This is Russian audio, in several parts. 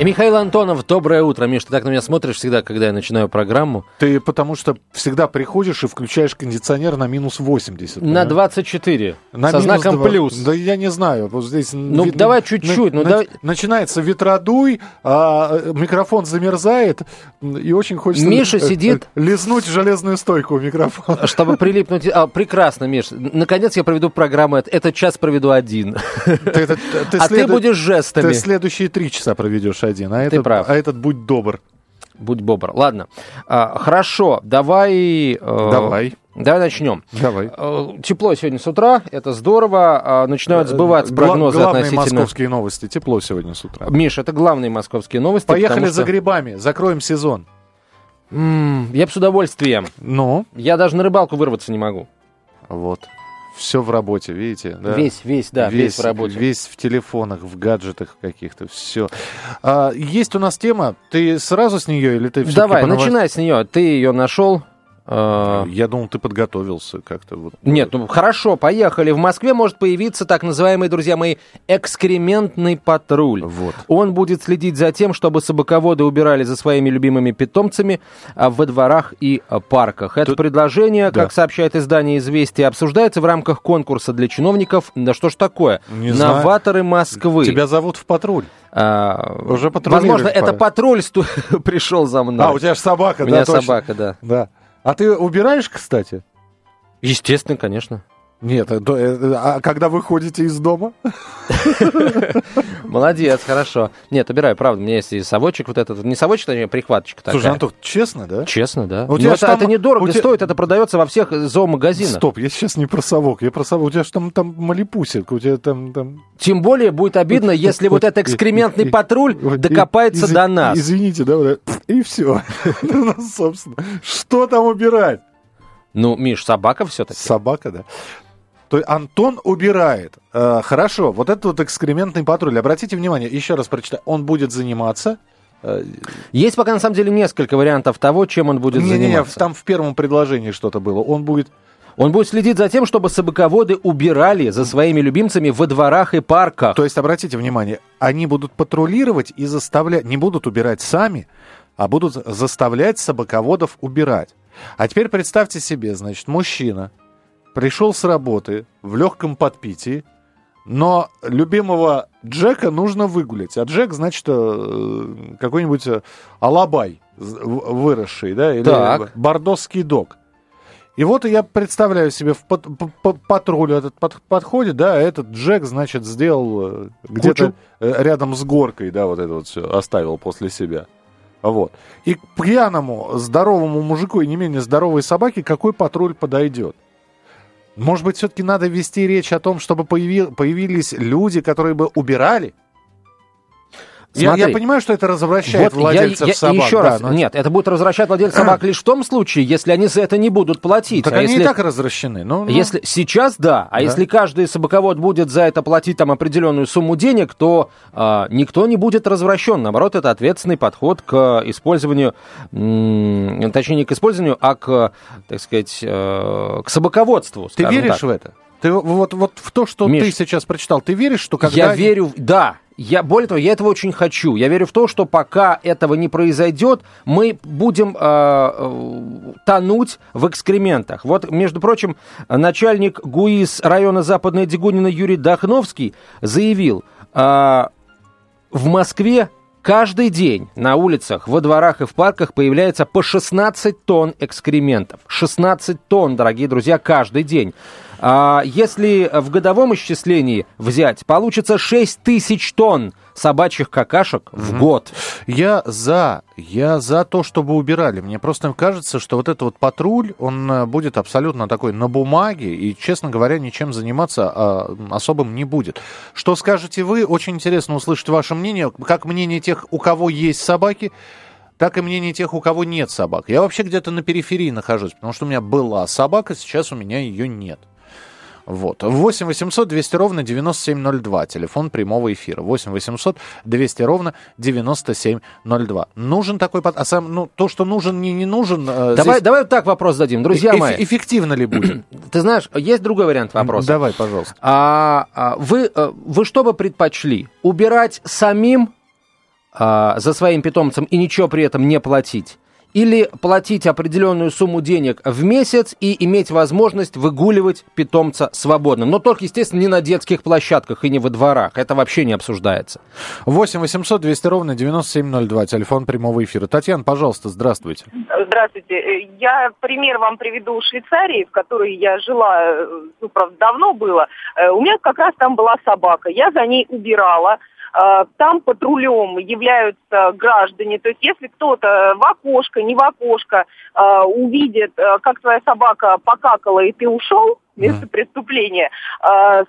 И Михаил Антонов, доброе утро. Миш, ты так на меня смотришь всегда, когда я начинаю программу. Ты потому что всегда приходишь и включаешь кондиционер на минус 80. На понимаешь? 24. На со знаком 2. плюс. Да я не знаю. Вот здесь Ну, давай чуть-чуть, ну, давай- Начинается ветродуй, а, э, микрофон замерзает, и очень хочется... Миша э, сидит- э, Лизнуть железную стойку у микрофона. Чтобы прилипнуть... А, прекрасно, Миш. Наконец я проведу программу. Этот час проведу один. Ты это- А ты следу- будешь жестами. Ты следующие три часа проведешь один, а этот, прав. а этот будь добр. Будь бобр. Ладно. А, хорошо, давай... э, Давай. Давай начнем. Давай. Э, Тепло сегодня с утра, это здорово. А, Начинают сбываться Гла- прогнозы Главные относительно... московские новости. Тепло сегодня с утра. Миш, это главные московские новости. Поехали за что- грибами, закроем сезон. М, Я бы с удовольствием. Ну, Я даже на рыбалку вырваться не могу. вот. Все в работе, видите? да? Весь, весь, да, весь, в работе. Весь в телефонах, в гаджетах каких-то, все. есть у нас тема, ты сразу с нее или ты всё-таки Давай, по новостям? начинай с нее. Ты ее нашел. Э, Я думал, ты подготовился как-то. Вот. Нет, ну хорошо, поехали. В Москве может появиться так называемый, друзья мои, экскрементный патруль. Вот. Он будет следить за тем, чтобы собаководы убирали за своими любимыми питомцами а, во дворах и а, парках. Это Тут- предложение, да. как сообщает издание «Известия», обсуждается в рамках конкурса для чиновников. Да что ж такое? Не знаю. Новаторы Москвы. Тебя зовут в патруль. А, Уже Возможно, это патруль пришел за мной. А, у тебя же собака, У да, меня точно. собака, да. Да. А ты убираешь, кстати? Естественно, конечно. Нет, э, э, а когда вы ходите из дома? Молодец, хорошо. Нет, убираю, правда. У меня есть и совочек вот этот. Не совочек, точнее, прихваточка такая. Слушай, Антон, честно, да? Честно, да. У Но тебя это, там- это недорого у тебя- стоит, это продается во всех зоомагазинах. Стоп, я сейчас не про совок, я про совок. У тебя же там, там малипусик, у тебя там... там... Тем более будет обидно, если вот этот экскрементный патруль докопается до нас. Извините, да, и все. Ну, собственно, что там убирать? Ну, Миш, собака все-таки. Собака, да. То есть Антон убирает. Э, хорошо, вот этот вот экскрементный патруль. Обратите внимание, еще раз прочитаю. Он будет заниматься... э, Есть пока на самом деле несколько вариантов того, чем он будет Не-не-не, заниматься. там в первом предложении что-то было. Он будет... Он будет следить за тем, чтобы собаководы убирали за своими любимцами во дворах и парках. То есть, обратите внимание, они будут патрулировать и заставлять... Не будут убирать сами, а будут заставлять собаководов убирать. А теперь представьте себе, значит, мужчина пришел с работы в легком подпитии, но любимого Джека нужно выгулять. А Джек, значит, э, какой-нибудь э, алабай выросший, да, или Так. бордосский дог. И вот я представляю себе, в пат- п- п- патруль этот под- подходит, да, а этот Джек, значит, сделал э, где-то рядом с горкой, да, вот это вот все оставил после себя. Вот. И к пьяному, здоровому мужику и не менее здоровой собаке какой патруль подойдет? Может быть, все-таки надо вести речь о том, чтобы появи- появились люди, которые бы убирали? Я, Смотри. я понимаю, что это развращает Вот я- владельцев я- собак. Еще да, раз, но- нет, это будет возвращать владельцев собак лишь в том случае, если они за это не будут платить. Так а они если... и так развращены. Ну, ну. Если сейчас да, а Да. если каждый собаковод будет за это платить там определенную сумму денег, то а, никто не будет развращен. Наоборот, это ответственный подход к использованию, м, точнее не к использованию, а к, так сказать, э, к собаководству. Ты веришь так. в это? Ты вот, вот в то, что Миш, ты сейчас прочитал, ты веришь, что когда... Я верю, да. Я, более того, я этого очень хочу. Я верю в то, что пока этого не произойдет, мы будем э, э, тонуть в экскрементах. Вот, между прочим, начальник ГУИС района Западная Дегунина Юрий Дахновский заявил, э, в Москве каждый день на улицах, во дворах и в парках появляется по 16 тонн экскрементов. 16 тонн, дорогие друзья, каждый день. А если в годовом исчислении взять, получится 6 тысяч тонн собачьих какашек в год. Я за, я за то, чтобы убирали. Мне просто кажется, что вот этот вот патруль, он э, будет абсолютно такой на бумаге и, честно говоря, ничем заниматься а, особым не будет. Что скажете вы? Очень интересно услышать ваше мнение, как мнение тех, у кого есть собаки, так и мнение тех, у кого нет собак. Я вообще где-то на периферии нахожусь, потому что у меня была собака, сейчас у меня ее нет. Вот. 8 800 200 ровно 9702. Телефон прямого эфира. 8 800 200 ровно 9702. Нужен такой... под- А сам, ну, то, что нужен, не, не нужен... э, Давай, здесь давай вот так вопрос зададим. Друзья эф- мои, Эффективно ли будет? ты знаешь, есть другой вариант вопроса. Давай, пожалуйста. А, а, вы, э, вы что бы предпочли? Убирать самим а, за своим питомцем и ничего при этом не платить? Или платить определенную сумму денег в месяц и иметь возможность выгуливать питомца свободно? Но только, естественно, не на детских площадках и не во дворах. Это вообще не обсуждается. 8 800 200 ровно 9702. Телефон прямого эфира. Татьяна, пожалуйста, здравствуйте. Здравствуйте. Э, Я пример вам приведу Швейцарии, в которой я жила, э, ну, правда, давно было. Э, У меня как раз там была собака. Я за ней убирала. Э, Там патрулем являются граждане. То есть если кто-то в окошко, не в окошко э, увидит, э, как твоя собака покакала, и ты ушел, место преступления,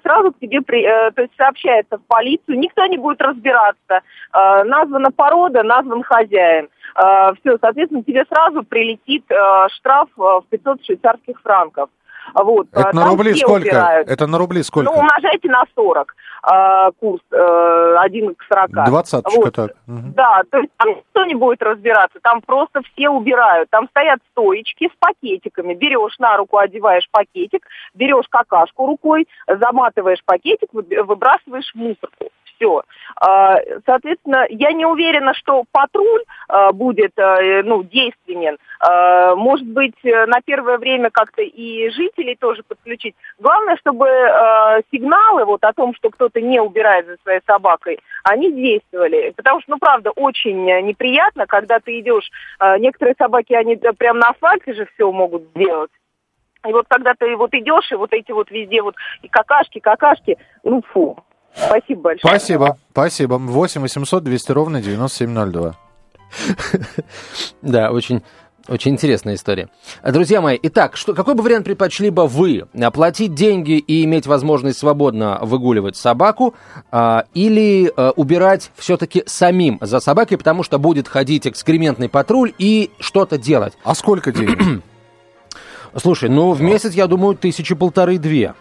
сразу к тебе при- то есть сообщается в полицию, никто не будет разбираться. Названа порода, назван хозяин. Все, соответственно, тебе сразу прилетит штраф в 500 швейцарских франков. Вот. Это э, на рубли сколько? убирают. Это на рубли сколько? Ну, умножайте на 40 э, курс, э, 1 к 40. Двадцаточка Вот. так. Мгм. Да, то есть там никто не будет разбираться, там просто все убирают. Там стоят стоечки с пакетиками. Берешь на руку, одеваешь пакетик, берешь какашку рукой, заматываешь пакетик, вы- выбрасываешь в мусорку. Все. Соответственно, я не уверена, что патруль а, будет э, ну, действенен. А, Может быть, э, на первое время как-то и жителей тоже подключить. Главное, чтобы сигналы вот о том, что кто-то не убирает за своей собакой, они действовали. Потому что, ну, правда, очень неприятно, когда ты идешь, некоторые собаки, они прям на асфальте же все могут сделать. И вот когда ты вот идешь, и вот эти вот везде вот и какашки, какашки, ну фу. Спасибо большое. Спасибо, спасибо. 8 800 200 ровно 9702. Да, очень, очень интересная история. Друзья мои, итак, что, какой бы вариант предпочли бы вы? Оплатить деньги и иметь возможность свободно выгуливать собаку а, или а, убирать все-таки самим за собакой, потому что будет ходить экскрементный патруль и что-то делать? А сколько денег? Слушай, ну в месяц, я думаю, тысячи полторы-две.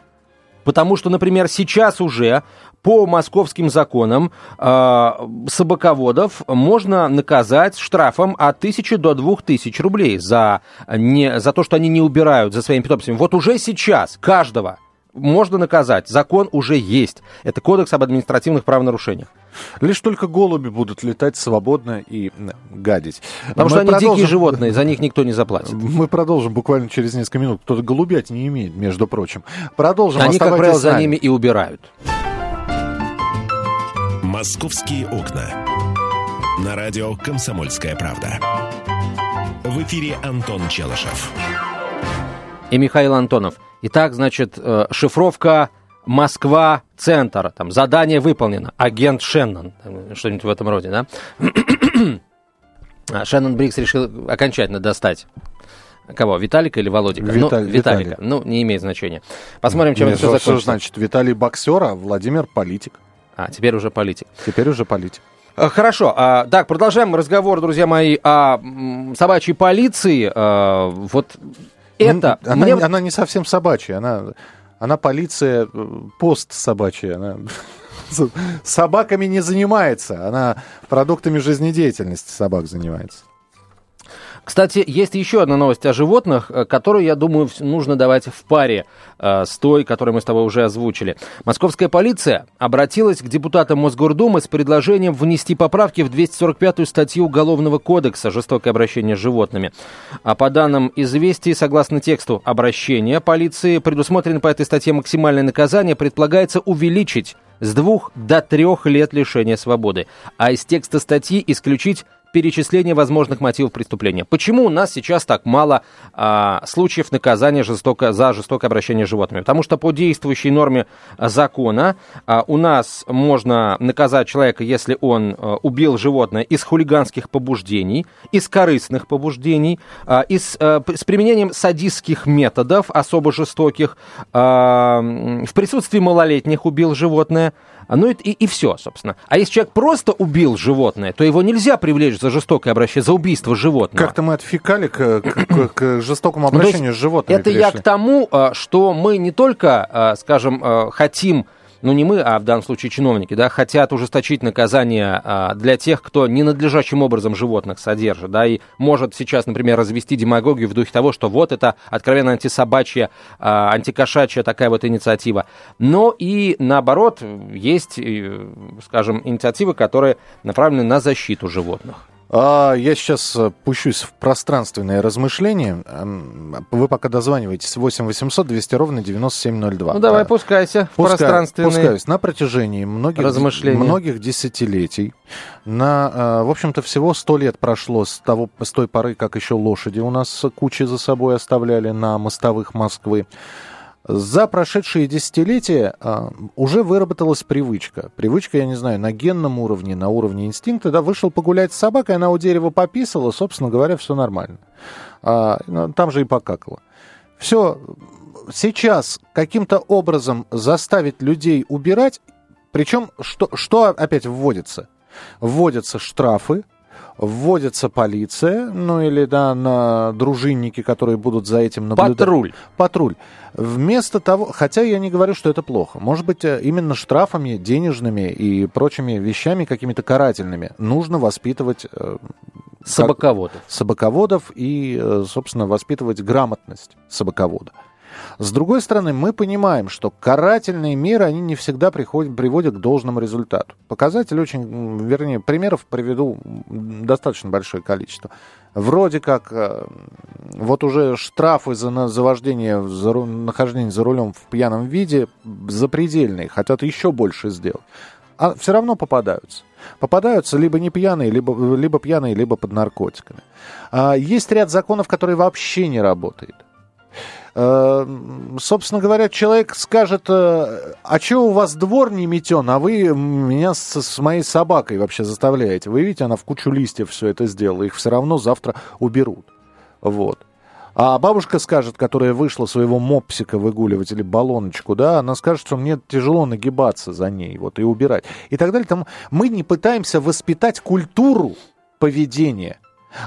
Потому что, например, сейчас уже по московским законам э, собаководов можно наказать штрафом от тысячи до двух тысяч рублей за, не, за то, что они не убирают за своими питомцами. Вот уже сейчас каждого можно наказать. Закон уже есть. Это кодекс об административных правонарушениях. Лишь только голуби будут летать свободно и гадить. Потому Мы что они продолжим- дикие животные, за них никто не заплатит. Мы продолжим буквально через несколько минут. Кто-то голубять не имеет, между прочим. Продолжим. Они, как правило, за ними и убирают. «Московские окна». На радио «Комсомольская правда». В эфире Антон Челышев. и Михаил Антонов. Итак, значит, э, шифровка Москва, центр, там, задание выполнено, агент Шеннон, что-нибудь в этом роде, да? А, Шеннон Брикс решил окончательно достать Кого, Виталика или Володика? ну, Виталь- Виталика. Виталик. Ну, не имеет значения. Посмотрим, чем Нет, это все что- что закончится. значит? Виталий боксер, а Владимир политик. А, теперь уже политик. Теперь уже политик. А, Хорошо. а, Так, продолжаем разговор, друзья мои, о собачьей полиции. А, Вот это... М, Она, мне- она не совсем собачья. Она, она полиция э, пост собачья. Она собаками не занимается. Она продуктами жизнедеятельности собак занимается. Кстати, есть еще одна новость о животных, э, которую, я думаю, нужно давать в паре э, с той, которую мы с тобой уже озвучили. Московская полиция обратилась к депутатам Мосгордумы с предложением внести поправки в 245-ю статью Уголовного кодекса «Жестокое обращение с животными». А по данным известий, согласно тексту обращения полиции, предусмотрено по этой статье максимальное наказание предполагается увеличить с двух до трех лет лишения свободы, а из текста статьи исключить перечисление возможных мотивов преступления. Почему у нас сейчас так мало а, случаев наказания жестоко, за жестокое обращение с животными? Потому что по действующей норме а, закона а, у нас можно наказать человека, если он а, убил животное из хулиганских побуждений, из корыстных побуждений, а, из, а, с применением садистских методов, особо жестоких, а, в присутствии малолетних убил животное, Ну и, и, и все, собственно. А если человек просто убил животное, то его нельзя привлечь за жестокое обращение, за убийство животного. Как-то мы от фекали к, к- к- жестокому Ну, обращению с животными Это я перешли. к тому, а, что мы не только, а, скажем, а, хотим, ну не мы, а в данном случае чиновники, да, хотят ужесточить наказание а, для тех, кто ненадлежащим образом животных содержит, да, и может сейчас, например, развести демагогию в духе того, что вот это откровенно антисобачья, а, антикошачья такая вот инициатива. Но и наоборот, есть, э, скажем, инициативы, которые направлены на защиту животных. А, я сейчас э, пущусь в пространственное размышление. Эм, Вы пока дозваниваетесь 8 800 200 ровно 9702. Ну давай, пускайся в Пускай- пространственные... Пускаюсь. На протяжении многих, многих десятилетий, на, э, в общем-то, всего сто лет прошло с, того, с той поры, как еще лошади у нас кучи за собой оставляли на мостовых Москвы. За прошедшие десятилетия а, уже выработалась привычка. Привычка, я не знаю, на генном уровне, на уровне инстинкта. Да, вышел погулять с собакой, она у дерева пописала, собственно говоря, все нормально. А, ну, там же и покакала. Все, сейчас каким-то образом заставить людей убирать, причем что, что опять вводится? Вводятся штрафы, вводится полиция, ну или да, на дружинники, которые будут за этим наблюдать. Патруль. Патруль. Вместо того, хотя я не говорю, что это плохо, может быть, э, именно штрафами, денежными и прочими вещами какими-то карательными нужно воспитывать э, Собаководов. собаководов и, э, собственно, воспитывать грамотность собаковода. С другой стороны, мы понимаем, что карательные меры, они не всегда приходят, приводят к должному результату. Показатель очень, вернее, примеров приведу достаточно большое количество. Вроде как, э, вот уже штрафы за, за вождение, за нахождение за рулем в пьяном виде запредельные, хотят еще больше сделать. А все равно попадаются. Попадаются либо не пьяные, либо, либо пьяные, либо под наркотиками. А, есть ряд законов, которые вообще не работают. Э, собственно говоря, человек скажет, э, а что у вас двор не метен, а вы меня с, с моей собакой вообще заставляете. Вы видите, она в кучу листьев все это сделала, их все равно завтра уберут. Вот. А бабушка скажет, которая вышла своего мопсика выгуливать или баллоночку, да, она скажет, что мне тяжело нагибаться за ней, вот, и убирать. И так далее. Там мы не пытаемся воспитать культуру поведения.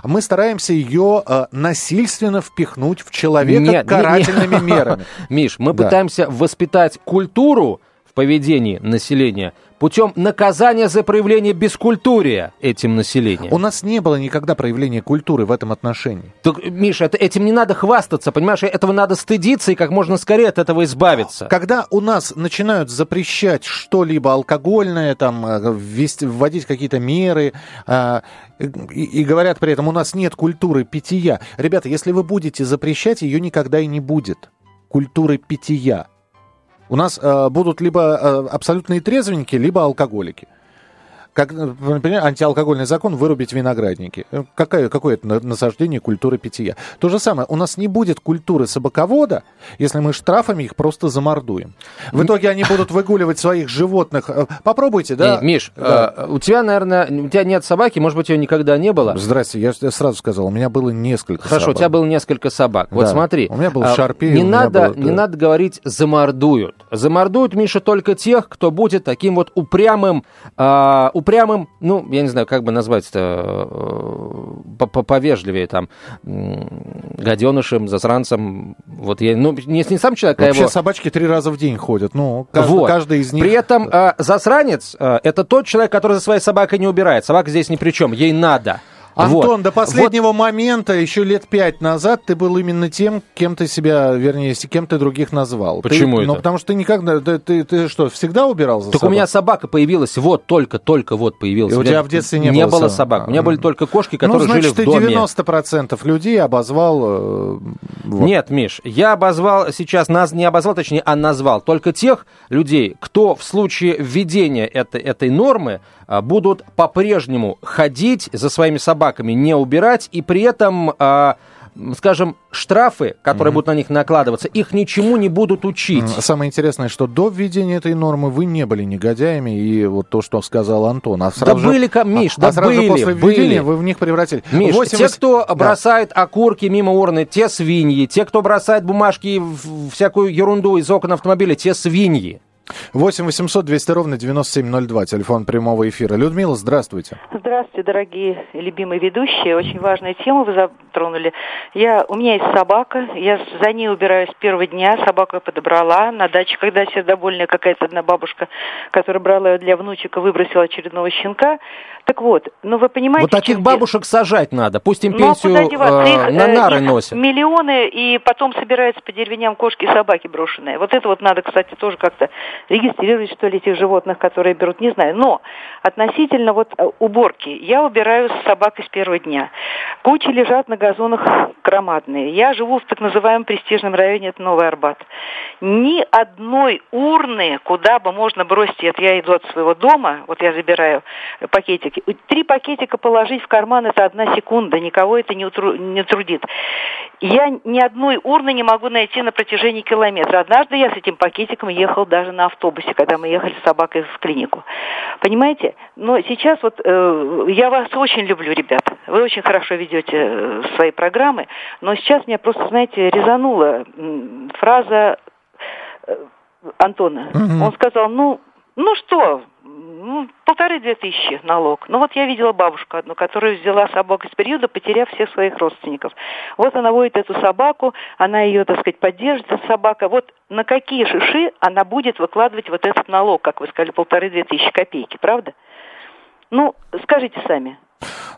Мы стараемся ее э, насильственно впихнуть в человека Нет, не- карательными не- мерами. Миш, мы Да. пытаемся воспитать культуру в поведении населения путем наказания за проявление бескультурия этим населением. У нас не было никогда проявления культуры в этом отношении. Так, Миша, это, этим не надо хвастаться, понимаешь? Этого надо стыдиться и как можно скорее от этого избавиться. Когда у нас начинают запрещать что-либо алкогольное, там, э, ввести- вводить какие-то меры, а, и, и говорят при этом, у нас нет культуры питья. Ребята, если вы будете запрещать, ее никогда и не будет. Культуры питья. У нас э, будут либо э, абсолютные трезвенники, либо алкоголики. Как, например, антиалкогольный закон вырубить виноградники. Э, Какое, какое это на- насаждение культуры питья? То же самое. У нас не будет культуры собаковода, если мы штрафами их просто замордуем. В итоге они будут выгуливать своих животных. Э, Попробуйте, да? Миш, Да. э, у тебя, наверное, у тебя нет собаки, может быть, ее никогда не было. Здрасте, я сразу сказал, у меня было несколько Хорошо, собак. у тебя было несколько собак. Вот Да. смотри. У меня был а, Шарпей, Не надо, было, не да. надо говорить замордуют. Замордуют, Миша, только тех, кто будет таким вот упрямым, а, упрямым, ну, я не знаю, как бы назвать это э, по- по- повежливее, там, гаденышем, засранцем. Вот я, ну, не, не сам человек, а Вообще его... собачки три раза в день ходят. Ну, каждый, Вот. каждый из них... При этом э, засранец э, это тот человек, который за своей собакой не убирает. Собака здесь ни при чем, ей надо. Антон, Вот. до последнего момента, еще лет пять назад, ты был именно тем, кем ты себя, вернее, кем ты других назвал. Ты- Почему Ну, это? потому что ты никогда... Ты, ты- ты что, всегда убирал за Только у собой? меня собака появилась, вот, только, только вот появилась. И у тебя в детстве не не было было собак? собак. У меня были только кошки, Ну, которые значит, жили в ты доме. 90% людей обозвал... э, вот. Нет, Миш, я обозвал сейчас, нас не обозвал, точнее, а назвал только тех людей, кто в случае введения этой, этой нормы а, будут по-прежнему ходить за своими собаками, не убирать, и при этом, а, скажем, штрафы, которые будут на них накладываться, их ничему не будут учить. Самое интересное, что до введения этой нормы вы не были негодяями, и вот то, что сказал Антон. А сразу же- были, ко- Миш, а, да а сразу были, после введения были. вы в них превратили. Миш, 8 те, кто Да. бросает окурки мимо урны, те свиньи. Те, кто бросает бумажки, всякую ерунду из окон автомобиля, те свиньи. 8 800 200 ровно 9702, телефон прямого эфира. Людмила, здравствуйте. Здравствуйте, дорогие любимые ведущие. Очень важную тему вы затронули. Я, у меня есть собака, я за ней убираюсь с первого дня. Собаку я подобрала на даче, когда сердобольная какая-то одна бабушка, которая брала ее для внучика, выбросила очередного щенка. Так вот, ну вы понимаете... Вот таких бабушек сажать надо, пусть им ну, а пенсию куда деваться? э, Их, на э, нары их носят. Миллионы, и потом собираются по деревням кошки и собаки брошенные. Вот это вот надо, кстати, тоже как-то регистрировать, что ли, этих животных, которые берут, не знаю. Но относительно вот э, уборки, я убираю с собакой с первого дня. Кучи лежат на газонах громадные. Я живу в так называемом престижном районе, это Новый Арбат. Ни одной урны, куда бы можно бросить, это я иду от своего дома, вот я забираю пакетики. Три пакетика положить в карман, это одна секунда, никого это не, утру, не трудит. Я ни одной урны не могу найти на протяжении километра. Однажды я с этим пакетиком ехал даже на автобусе, когда мы ехали с собакой в клинику. Понимаете? Но сейчас вот э, я вас очень люблю, ребят. Вы очень хорошо ведете э, свои программы, но сейчас меня просто, знаете, резанула фраза э, Антона. Мгм. Он сказал, ну, ну что, ну, полторы-две тысячи налог. Ну вот я видела бабушку одну, которая взяла собаку из периода, потеряв всех своих родственников. Вот она водит эту собаку, она ее, так сказать, поддержит, эта собака. Вот на какие шиши она будет выкладывать вот этот налог, как вы сказали, полторы-две тысячи копейки, правда? Ну, скажите сами.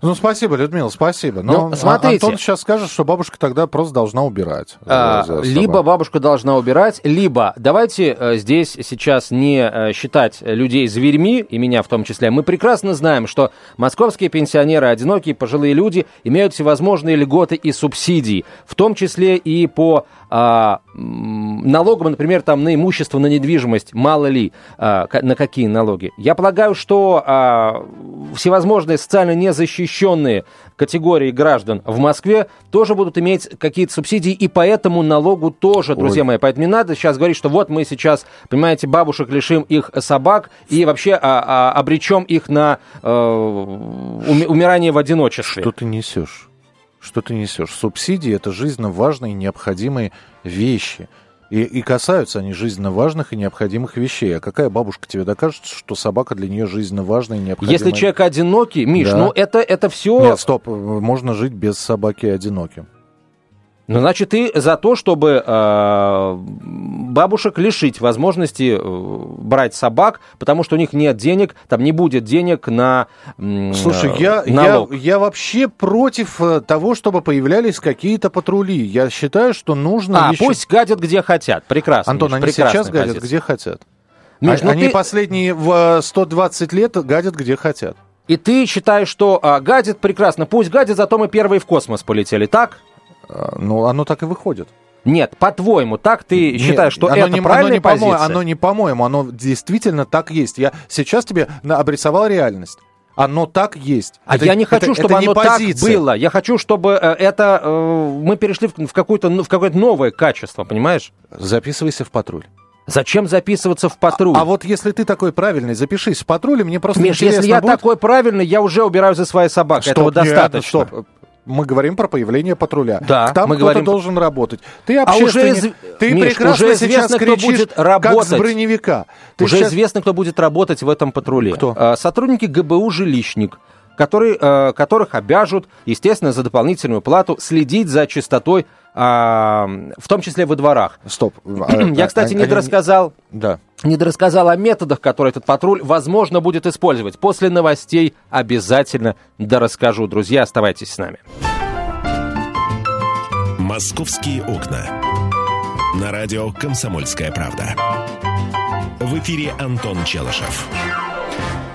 Ну, спасибо, Людмила, спасибо. Но Ну, смотрите. Антон сейчас скажет, что бабушка тогда просто должна убирать. А, за- за либо бабушка должна убирать, либо давайте э, здесь сейчас не э, считать людей зверьми, и меня в том числе. Мы прекрасно знаем, что московские пенсионеры, одинокие пожилые люди имеют всевозможные льготы и субсидии, в том числе и по а, м, налогам, например, там на имущество, на недвижимость, мало ли, а, на какие налоги. Я полагаю, что а, всевозможные социально незащищенные категории граждан в Москве тоже будут иметь какие-то субсидии, и по этому налогу тоже, друзья Ой. мои. Поэтому не надо сейчас говорить, что вот мы сейчас, понимаете, бабушек лишим их собак и вообще а, а, обречем их на э, уми- умирание в одиночестве. Что ты несешь? Что ты несешь? Субсидии это жизненно важные и необходимые вещи. И, и касаются они жизненно важных и необходимых вещей. А какая бабушка тебе докажет, что собака для нее жизненно важная и необходимая? Если человек одинокий, Миш, Да. ну это, это все... Нет, стоп, можно жить без собаки одиноким. Ну, значит, ты за то, чтобы э, бабушек лишить возможности э, брать собак, потому что у них нет денег, там не будет денег на м, Слушай, э, я, я, налог. я вообще против э, того, чтобы появлялись какие-то патрули. Я считаю, что нужно... А, еще- пусть гадят где хотят. Прекрасно. Антон, Миш, они сейчас гадят позиция. где хотят. Миш, А- ну они ты- последние в э, 120 лет гадят где хотят. И ты считаешь, что а, гадит прекрасно. Пусть гадит, зато мы первые в космос полетели, так? А, Ну, оно так и выходит. Нет, по-твоему, так ты Нет, считаешь, что это не, правильная оно не по-моему, позиция? Оно не по-моему, оно действительно так есть. Я сейчас тебе обрисовал реальность. Оно так есть. А Это- я не хочу, это- чтобы это не оно так позиция. было. Я хочу, чтобы э, это э, мы перешли в, в какое-то ну, в какое-то новое качество, понимаешь? Записывайся в патруль. Зачем записываться в патруль? А вот если ты такой правильный, запишись в патруль, мне просто Миш, интересно если я будет... такой правильный, я уже убираю за своей собакой. Этого Стоп, нет, достаточно. стоп. Мы говорим про появление патруля. Да, Там мы кто-то говорим- должен работать. Ты А уже изв- Ты Миш, прекрасно уже сейчас известно, кто кричишь, будет как с работать. броневика. Ты Уже сейчас- известно, кто будет работать в этом патруле. Кто? Э, Сотрудники ГБУ «Жилищник», которые, э, которых обяжут, естественно, за дополнительную плату следить за чистотой, а, в том числе во дворах. Стоп. Я, кстати, не дорассказал, Да. Не дорассказал о методах, которые этот патруль, возможно, будет использовать. После новостей обязательно дорасскажу. Друзья, оставайтесь с нами. «Московские окна». На радио «Комсомольская правда». В эфире Антон Челышев.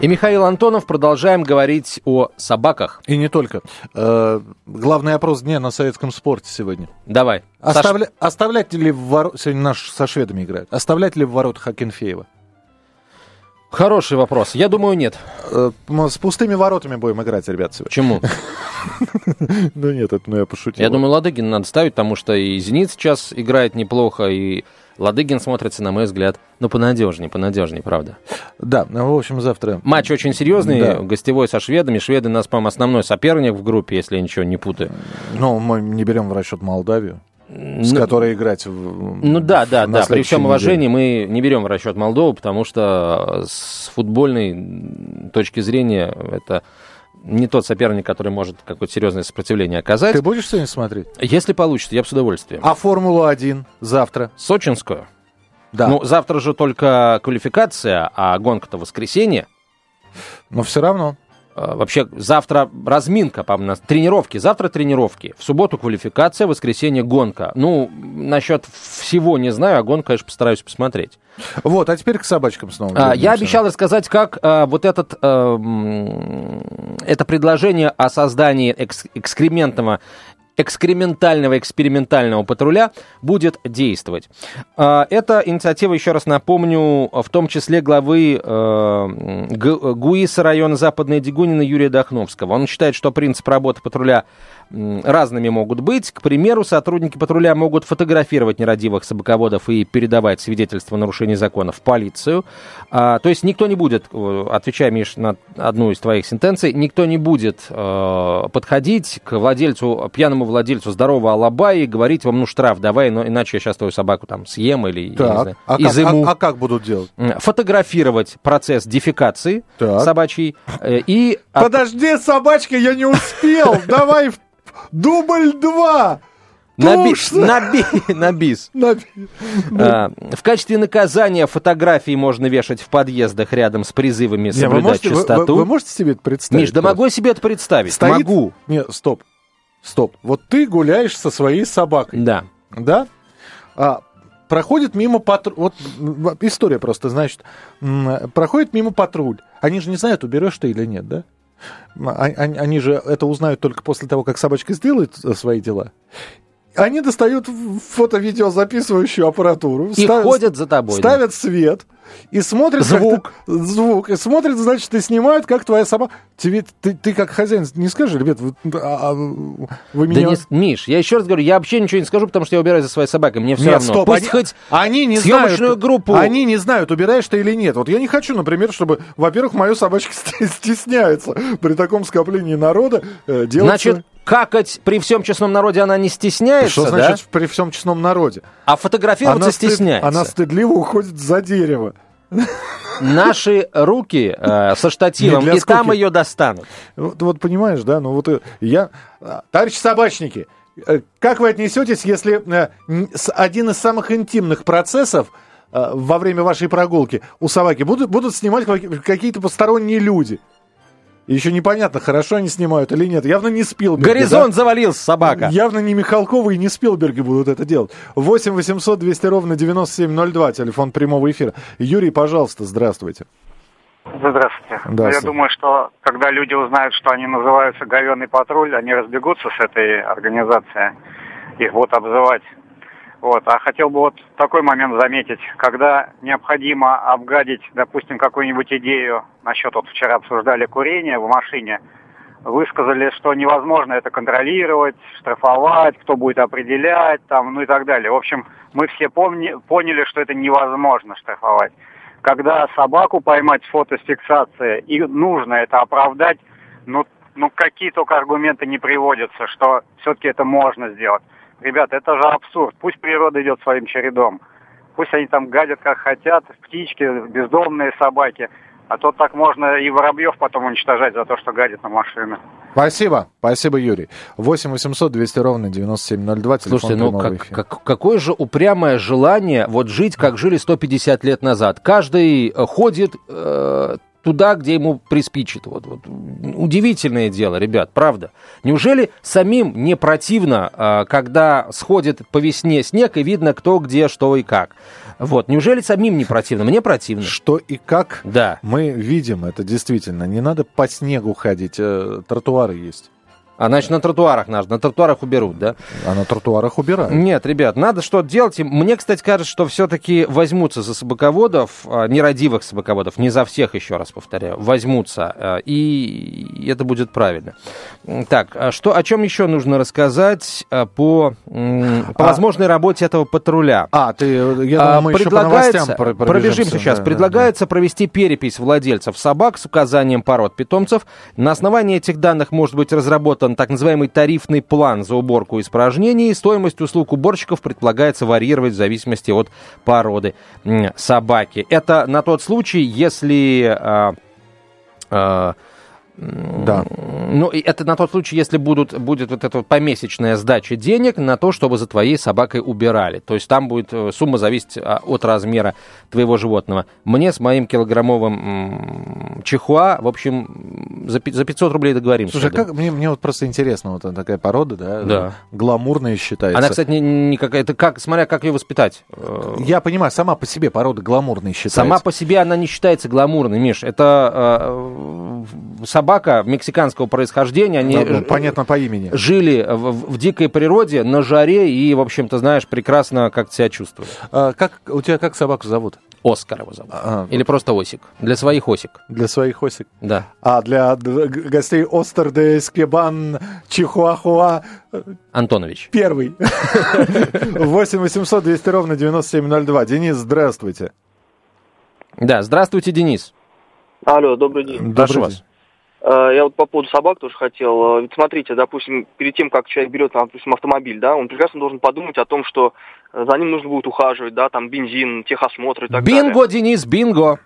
И Михаил Антонов. Продолжаем говорить о собаках. И не только. Э, главный опрос дня на советском спорте сегодня. Давай. Саш, Оставля... Оставлять ли в воротах... Сегодня наш со шведами играет. Оставлять ли в воротах Акинфеева? Хороший вопрос. Я думаю, нет. Э, с пустыми воротами будем играть, ребят, сегодня. Почему? Ну нет, это ну, я пошутил. Я думаю, Ладыгин надо ставить, потому что и «Зенит» сейчас играет неплохо, и Ладыгин смотрится, на мой взгляд, ну, понадежнее, понадежнее, правда. Да, ну, в общем, завтра... Матч очень серьезный, Да. гостевой со шведами. Шведы нас, по-моему, основной соперник в группе, если я ничего не путаю. Ну, мы не берем в расчет Молдавию. С Ну, которой играть в Ну да, да, да. При всем уважении мы не берем в расчет Молдову, потому что с футбольной точки зрения это не тот соперник, который может какое-то серьезное сопротивление оказать. Ты будешь сегодня смотреть? Если получится, я бы с удовольствием. А Формулу-1 завтра? Сочинскую? Да. Ну, завтра же только квалификация, а гонка-то воскресенье. Но все равно. А, Вообще, завтра разминка, по-моему, нас- тренировки. Завтра тренировки. В субботу квалификация, в воскресенье гонка. Ну, насчет всего не знаю, а гонку, конечно, постараюсь посмотреть. Вот, а теперь к собачкам снова. А, Я обещал рассказать, как а, вот этот, а, это предложение о создании экс- экскрементного экскрементального экспериментального патруля будет действовать. А, Эта инициатива, еще раз напомню, в том числе главы э, ГУИСа района Западной Дегунина Юрия Дахновского. Он считает, что принцип работы патруля разными могут быть. К примеру, сотрудники патруля могут фотографировать нерадивых собаководов и передавать свидетельства о нарушении закона в полицию. А, то есть никто не будет, э, отвечая, Миш, на одну из твоих сентенций, никто не будет э, подходить к владельцу, пьяному владельцу здорового алабая и говорить вам, ну, штраф давай, но иначе я сейчас твою собаку там съем или, я не Так, знаю, а, как, изыму. а- а как будут делать? Фотографировать процесс дефекации Так. собачьей э, и... Подожди, собачка, я не успел. Давай в- дубль два. на, би- на би- на бис. На- А, В качестве наказания фотографии можно вешать в подъездах рядом с призывами Не, вы, соблюдать можете, вы- чистоту. вы- вы можете себе это представить? Миш, да могу я себе это представить? Стоит- Могу. Не, стоп. Стоп. Вот ты гуляешь со своей собакой, Да. да? А, проходит мимо патруль. Вот история просто, значит, проходит мимо патруль. Они же не знают, уберешь ты или нет, да? М, а- Они, они же это узнают только после того, как собачка сделает э, свои дела. Они достают фото-видеозаписывающую аппаратуру. И ставят- ходят за тобой. да. ставят свет и смотрят как Звук. ты- звук и смотрят, значит, и снимают, как твоя собака. Тебе ты, ты как хозяин не скажешь, ребят, вы, а, а, вы Да меня. не с- Миш, я еще раз говорю, я вообще ничего не скажу, потому что я убираюсь за своей собакой. Мне все Нет, равно. стоп, Пусть они, хоть они не съемочную знают, группу. Они не знают, убираешь ты или нет. Вот я не хочу, например, чтобы, во-первых, мою собачка стесняется при таком скоплении народа э, делать. Значит, какать при всем честном народе она не стесняется, что да? значит при всем честном народе? А фотографироваться стыд- стесняется. она стыдливо уходит за дерево. Наши руки э, со штативом, и там ее достанут. Вот, вот понимаешь, да, ну вот э, я... а, Товарищи собачники, э, как вы отнесетесь, если э, один из самых интимных процессов э, во время вашей прогулки у собаки будут, будут снимать какие- какие-то посторонние люди? И еще непонятно, хорошо они снимают или нет. Явно не Спилберг. Горизонт завалился, собака. Явно не Михалкова и не Спилберги будут это делать. 8 800 200 ровно 9702, телефон прямого эфира. Юрий, пожалуйста, здравствуйте. Здравствуйте. Да, Я думаю, что когда люди узнают, что они называются говёный патруль, они разбегутся с этой организации, их будут обзывать. Вот. А хотел бы вот такой момент заметить, когда необходимо обгадить, допустим, какую-нибудь идею насчет, вот вчера обсуждали курение в машине, высказали, что невозможно это контролировать, штрафовать, кто будет определять, там, ну и так далее. В общем, мы все помни- поняли, что это невозможно штрафовать. Когда собаку поймать с фотофиксацией, и нужно это оправдать, ну, ну какие только аргументы не приводятся, что все-таки это можно сделать. Ребята, это же абсурд. Пусть природа идет своим чередом. Пусть они там гадят как хотят, птички, бездомные собаки. А то так можно и воробьев потом уничтожать за то, что гадит на машины. Спасибо, спасибо, Юрий. 8 800 200 ровно 9702, телефон Слушайте, ну как- эфира. как- какое же упрямое желание вот жить, как жили 150 лет назад. Каждый ходит э, туда, где ему приспичит. Вот, вот. Удивительное дело, ребят, правда. Неужели самим не противно, э, когда сходит по весне снег и видно, кто где, что и как? Вот. Неужели самим не противно? Мне противно. Что и как Да. мы видим, это действительно. Не надо по снегу ходить, э, тротуары есть. А значит, на тротуарах надо, на тротуарах уберут, да? А на тротуарах убирают. Нет, ребят, надо что-то делать. И Мне, кстати, кажется, что все-таки возьмутся за собаководов, а, нерадивых собаководов, не за всех, еще раз повторяю, возьмутся, а, и это будет правильно. Так, а что, о чем еще нужно рассказать по, по А- возможной работе этого патруля? А, ты, я думаю, мы еще по предлагается, новостям про- пробежимся сейчас. да, да, предлагается провести перепись владельцев собак с указанием пород питомцев. На основании этих данных может быть разработан так называемый тарифный план за уборку испражнений. Стоимость услуг уборщиков предполагается варьировать в зависимости от породы собаки. Это на тот случай, если... а, а, Да. ну, это на тот случай, если будут, будет вот эта помесячная сдача денег на то, чтобы за твоей собакой убирали. То есть там будет э, сумма зависеть а, от размера твоего животного. Мне с моим килограммовым чихуа, в общем, за, за 500 рублей договоримся. Слушай, да. как, мне, мне вот просто интересно, вот такая порода, да? Да. Гламурная считается. Она, кстати, не, не какая-то, как, смотря как ее воспитать. Э, Я понимаю, сама по себе порода гламурная считается. Сама по себе она не считается гламурной, Миш. Это э, собака мексиканского происхождения. Они Ну, ну, ж- понятно по имени. жили в, в дикой природе, на жаре и, в общем-то, знаешь, прекрасно как себя чувствуют. А, как, у тебя как собаку зовут? Оскар его зовут. А, Или просто Осик. Для своих Осик. Для своих осик. Да. А для гостей Остер де Эскебан Чихуахуа э, Антонович. первый. 8 800 200 ровно 9702. Денис, здравствуйте. Да, здравствуйте, Денис. Алло, добрый день. Прошу Добрый вас. день. Э, Я вот по поводу собак тоже хотел. Э, Ведь смотрите, допустим, перед тем, как человек берет, допустим, автомобиль, да, он прекрасно должен подумать о том, что э, за ним нужно будет ухаживать, да, там бензин, техосмотр и так Бинго, Денис, бинго.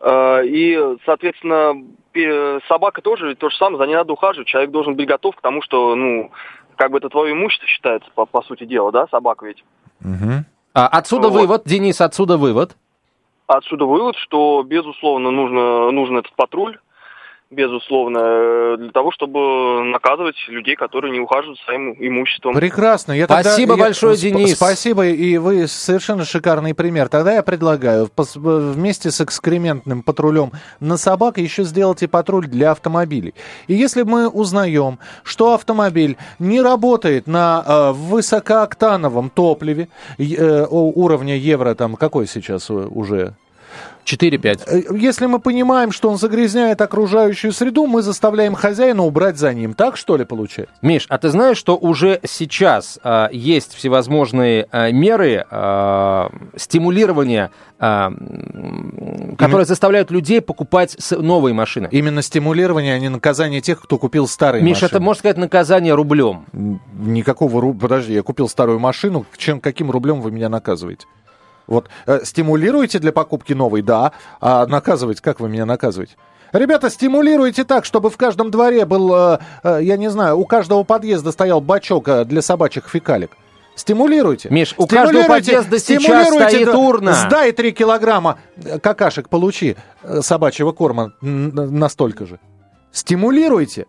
далее. Э, И, соответственно, собака тоже то же самое, за ней надо ухаживать. Человек должен быть готов к тому, что, ну, как бы это твое имущество считается, по, по сути дела, да, собака ведь. Мгм. А, отсюда Вот. вывод, Денис, отсюда вывод. Отсюда вывод, что, безусловно, нужно, нужен этот патруль, безусловно, э, для того, чтобы наказывать людей, которые не ухаживают за своим имуществом. Прекрасно. Я Спасибо тогда- я- большое, сп- Денис. Спасибо, и вы совершенно шикарный пример. Тогда я предлагаю пос- вместе с экскрементным патрулем на собак еще сделать и патруль для автомобилей. И если мы узнаем, что автомобиль не работает на э, высокооктановом топливе э, уровня евро, там какой сейчас э, уже 4-5. Э, Если мы понимаем, что он загрязняет окружающую среду, мы заставляем хозяина убрать за ним. Так что ли получается? Миш, а ты знаешь, что уже сейчас а, есть всевозможные а, меры а, стимулирования, м, которые заставляют людей покупать новые машины? Именно стимулирование, а не наказание тех, кто купил старые Миш, машины. это, можно сказать, наказание рублем. Никакого рубля. Подожди, я купил старую машину. Чем, каким рублем вы меня наказываете? Вот э, стимулируете для покупки новой, да. А наказывать, как вы меня наказываете? Ребята, стимулируйте так, чтобы в каждом дворе был, э, э, я не знаю, у каждого подъезда стоял бачок э, для собачьих фекалик. Стимулируйте. Миш, у каждого Стимулируйте, подъезда сейчас стоит урна. Сдай 3 килограмма какашек, получи собачьего корма настолько же. Стимулируйте.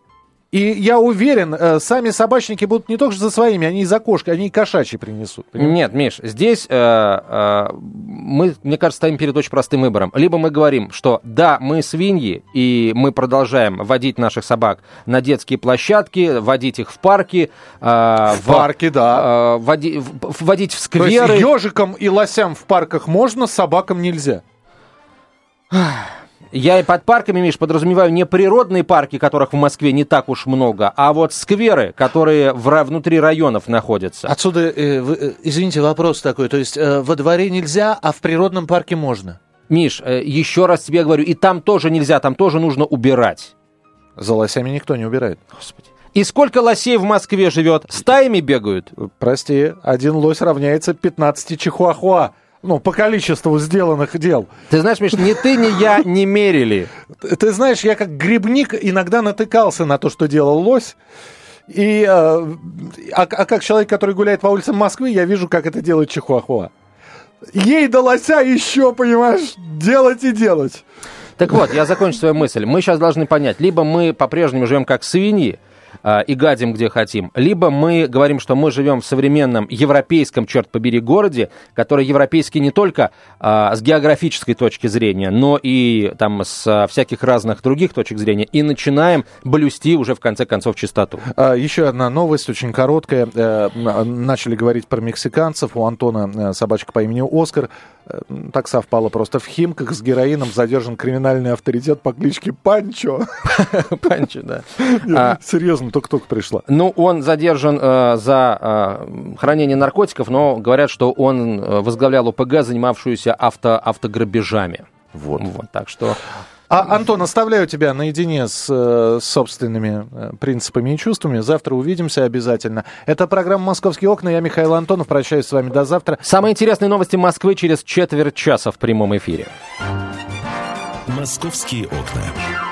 И я уверен, э, сами собачники будут не только за своими, они и за кошкой, они и кошачьи принесут. понимаешь? Нет, Миш, здесь э, э, мы, мне кажется, стоим перед очень простым выбором. Либо мы говорим, что да, мы свиньи, и мы продолжаем водить наших собак на детские площадки, водить их в парки. э, В парке, да. э, води- в- вводить в То есть скверы. ежикам и лосям в парках можно, собакам нельзя. Я и под парками, Миш, подразумеваю не природные парки, которых в Москве не так уж много, а вот скверы, которые в внутри районов находятся. Отсюда, э, вы, э, извините, вопрос такой. То есть э, во дворе нельзя, а в природном парке можно? Миш, э, еще раз тебе говорю, и там тоже нельзя, там тоже нужно убирать. За лосями никто не убирает. Господи. И сколько лосей в Москве живет? Стаями бегают? Прости, один лось равняется 15 чихуахуа. Ну, по количеству сделанных дел. Ты знаешь, Миш, ни ты, ни я не мерили. Ты знаешь, я как грибник иногда натыкался на то, что делал лось. И, э, а, а как человек, который гуляет по улицам Москвы, я вижу, как это делает Чихуахуа. Ей до лося еще, понимаешь, делать и делать. Так вот, я закончу свою мысль. Мы сейчас должны понять, либо мы по-прежнему живем как свиньи, и гадим где хотим, либо мы говорим, что мы живем в современном европейском, черт побери, городе, который европейский не только а, с географической точки зрения, но и там с а, всяких разных других точек зрения, и начинаем блюсти уже в конце концов чистоту. А, Еще одна новость, очень короткая. Э, м, Начали говорить про мексиканцев. У Антона э, собачка по имени Оскар. Э, Так совпало просто. В Химках с героином задержан криминальный авторитет по кличке Панчо. Панчо, да. А, Серьезно, только-только пришла. Ну, он задержан э, за э, хранение наркотиков, но говорят, что он э, возглавлял ОПГ, занимавшуюся авто, автограбежами. Вот. Вот, так что А, Антон, оставляю тебя наедине с э, собственными э, принципами и чувствами. Завтра увидимся обязательно. Это программа «Московские окна». Я Михаил Антонов. Прощаюсь с вами до завтра. Самые интересные новости Москвы через четверть часа в прямом эфире. «Московские окна».